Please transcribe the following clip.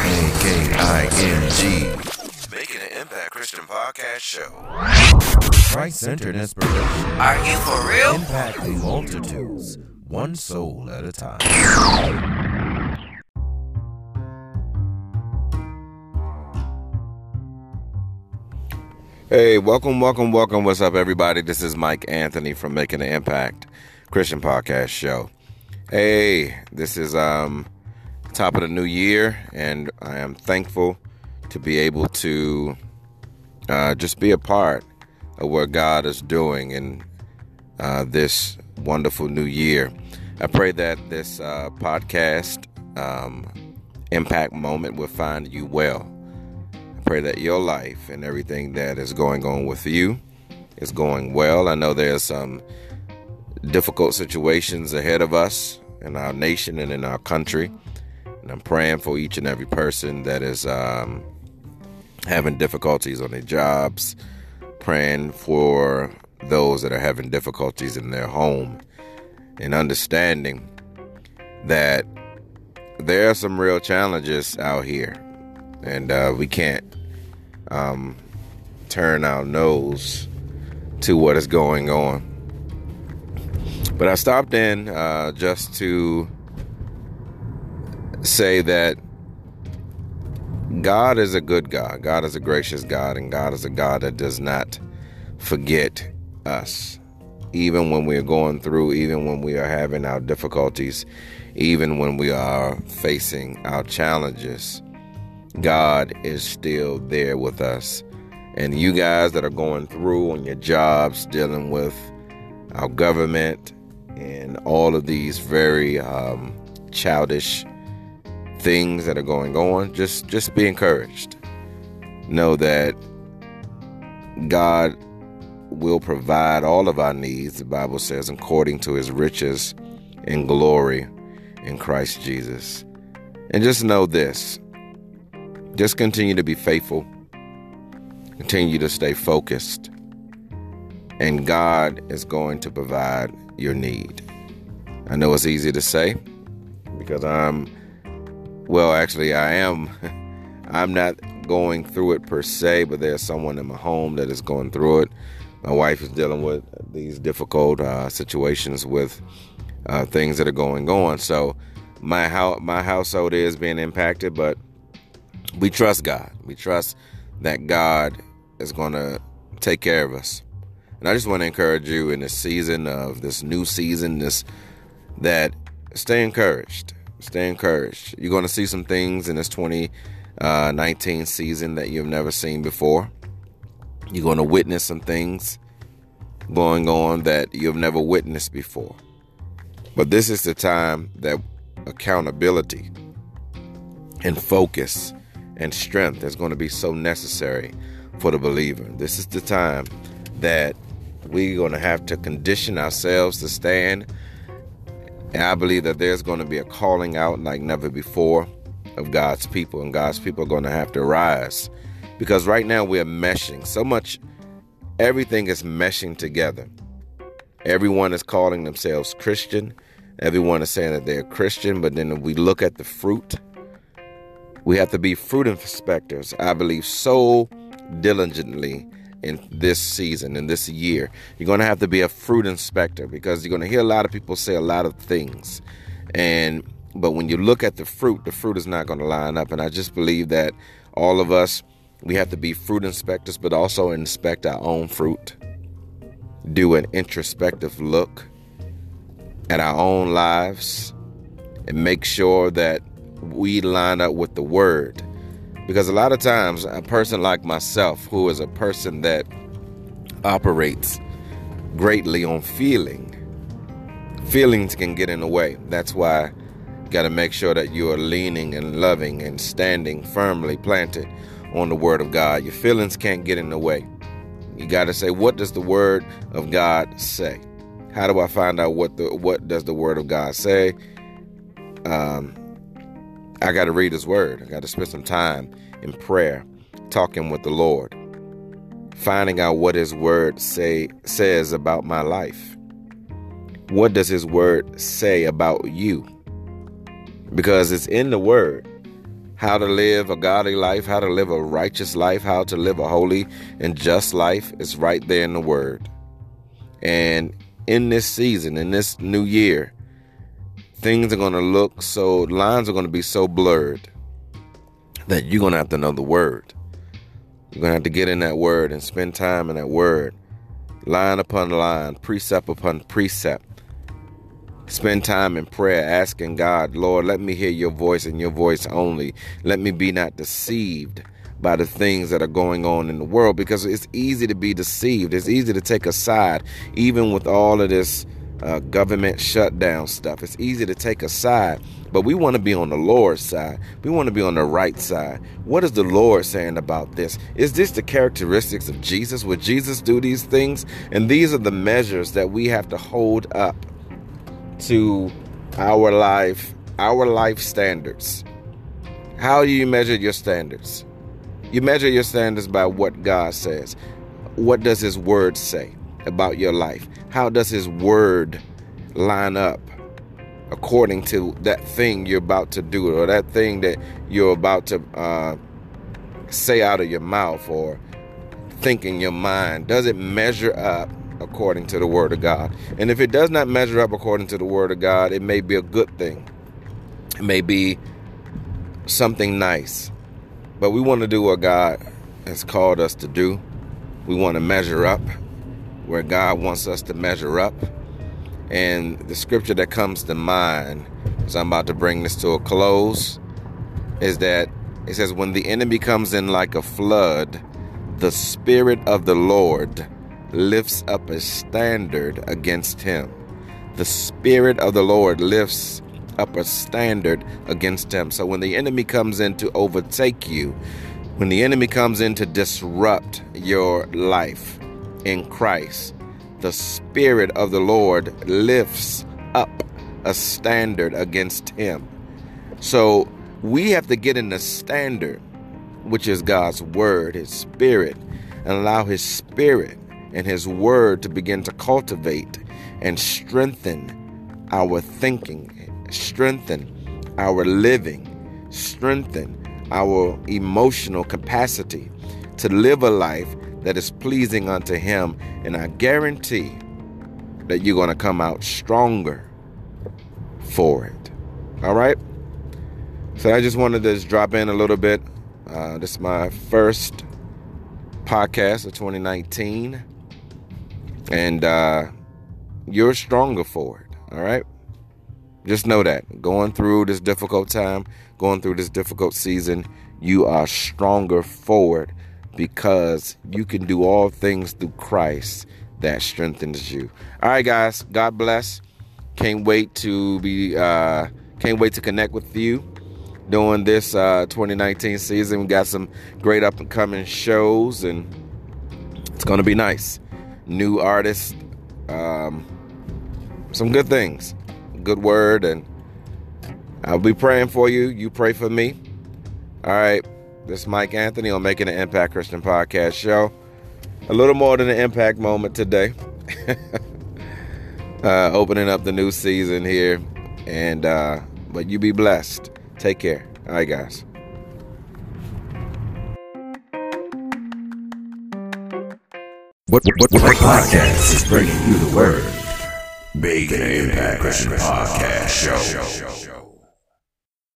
A K I N G. Making an Impact Christian Podcast Show. Christ centered inspiration. Are you for real? Impacting multitudes, one soul at a time. Hey, welcome, welcome, welcome. What's up, everybody? This is Mike Anthony from Making an Impact Christian Podcast Show. Hey, this is um top of the new year, and I am thankful to be able to uh, just be a part of what God is doing in uh, this wonderful new year. I pray that this uh, podcast um, impact moment will find you well I pray that your life and everything that is going on with you is going well. I know there's some difficult situations ahead of us in our nation and in our country. And I'm praying for each and every person that is um, having difficulties on their jobs, praying for those that are having difficulties in their home, and understanding that there are some real challenges out here. And uh, we can't um, turn our nose to what is going on. But I stopped in uh, just to say that God is a good God. God is a gracious God, and God is a God that does not forget us. Even when we are going through, even when we are having our difficulties, even when we are facing our challenges, God is still there with us. And you guys that are going through on your jobs, dealing with our government and all of these very um, childish things that are going on, just just be encouraged. Know that God will provide all of our needs, the Bible says, according to his riches and glory in Christ Jesus. And just know this just continue to be faithful, continue to stay focused, and God is going to provide your need. I know it's easy to say because I'm, well, actually, I am. I'm not going through it per se, but there's someone in my home that is going through it. My wife is dealing with these difficult uh, situations with uh, things that are going on. So my house, my household is being impacted, but we trust God. We trust that God is going to take care of us. And I just want to encourage you in this season of this new season, this that stay encouraged. Stay encouraged. You're going to see some things in this 2019 uh, season that you've never seen before. You're going to witness some things going on that you've never witnessed before. But this is the time that accountability and focus and strength is going to be so necessary for the believer. This is the time that we're going to have to condition ourselves to stand. And I believe that there's going to be a calling out like never before of God's people, and God's people are going to have to rise. Because right now we're meshing so much, everything is meshing together. Everyone is calling themselves Christian. Everyone is saying that they're Christian, but then we look at the fruit we have to be fruit inspectors, I believe, so diligently in this season, in this year. You're going to have to be a fruit inspector because you're going to hear a lot of people say a lot of things. And but when you look at the fruit, the fruit is not going to line up. And I just believe that all of us, we have to be fruit inspectors, but also inspect our own fruit. Do an introspective look at our own lives and make sure that we line up with the word. Because a lot of times, a person like myself, who is a person that operates greatly on feeling, feelings can get in the way. That's why you got to make sure that you are leaning and loving and standing firmly planted on the word of God. Your feelings can't get in the way. You got to say, what does the word of God say? How do I find out what the what does the word of God say? Um, I got to read His Word. I got to spend some time in prayer, talking with the Lord, finding out what His Word say says about my life. What does His Word say about you? Because it's in the Word. how to live a godly life, how to live a righteous life, how to live a holy and just life is right there in the Word. And in this season, in this new year, things are going to look so, lines are going to be so blurred that you're going to have to know the Word. You're going to have to get in that Word and spend time in that Word, line upon line, precept upon precept Spend time in prayer asking God, Lord, let me hear your voice and your voice only. Let me be not deceived by the things that are going on in the world because it's easy to be deceived. It's easy to take a side, even with all of this uh, government shutdown stuff. It's easy to take a side, but we want to be on the Lord's side. We want to be on the right side. What is the Lord saying about this? Is this the characteristics of Jesus? Would Jesus do these things? And these are the measures that we have to hold up to our life, our life standards. How do you measure your standards? You measure your standards by what God says. What does His Word say about your life? How does His Word line up according to that thing you're about to do or that thing that you're about to uh, say out of your mouth or think in your mind? Does it measure up according to the Word of God. And if it does not measure up according to the Word of God, it may be a good thing. It may be something nice. But we want to do what God has called us to do. We want to measure up where God wants us to measure up. And the scripture that comes to mind as I'm about to bring this to a close is that it says, When the enemy comes in like a flood, the Spirit of the Lord lifts up a standard against him. The Spirit of the Lord lifts up a standard against him. So when the enemy comes in to overtake you, when the enemy comes in to disrupt your life in Christ, the Spirit of the Lord lifts up a standard against him. So we have to get in the standard, which is God's Word, His Spirit, and allow His Spirit and His Word to begin to cultivate and strengthen our thinking, strengthen our living, strengthen our emotional capacity to live a life that is pleasing unto Him. And I guarantee that you're going to come out stronger for it. All right? So I just wanted to just drop in a little bit. Uh, this is my first podcast of 2019 and uh, you're stronger for it. All right. Just know that going through this difficult time, going through this difficult season, you are stronger forward because you can do all things through Christ that strengthens you. All right, guys. God bless. Can't wait to be. Uh, can't wait to connect with you during this uh, 2019 season. We got some great up and coming shows, and it's gonna be nice new artists, um, some good things, good word, and I'll be praying for you. You pray for me. All right, this is Mike Anthony on Making an Impact Christian Podcast Show. A little more than an impact moment today. uh, opening up the new season here, and uh, but you be blessed. Take care. All right, guys. What, what, what, what podcast is bringing you the word? Bacon Impact Christian Podcast Show.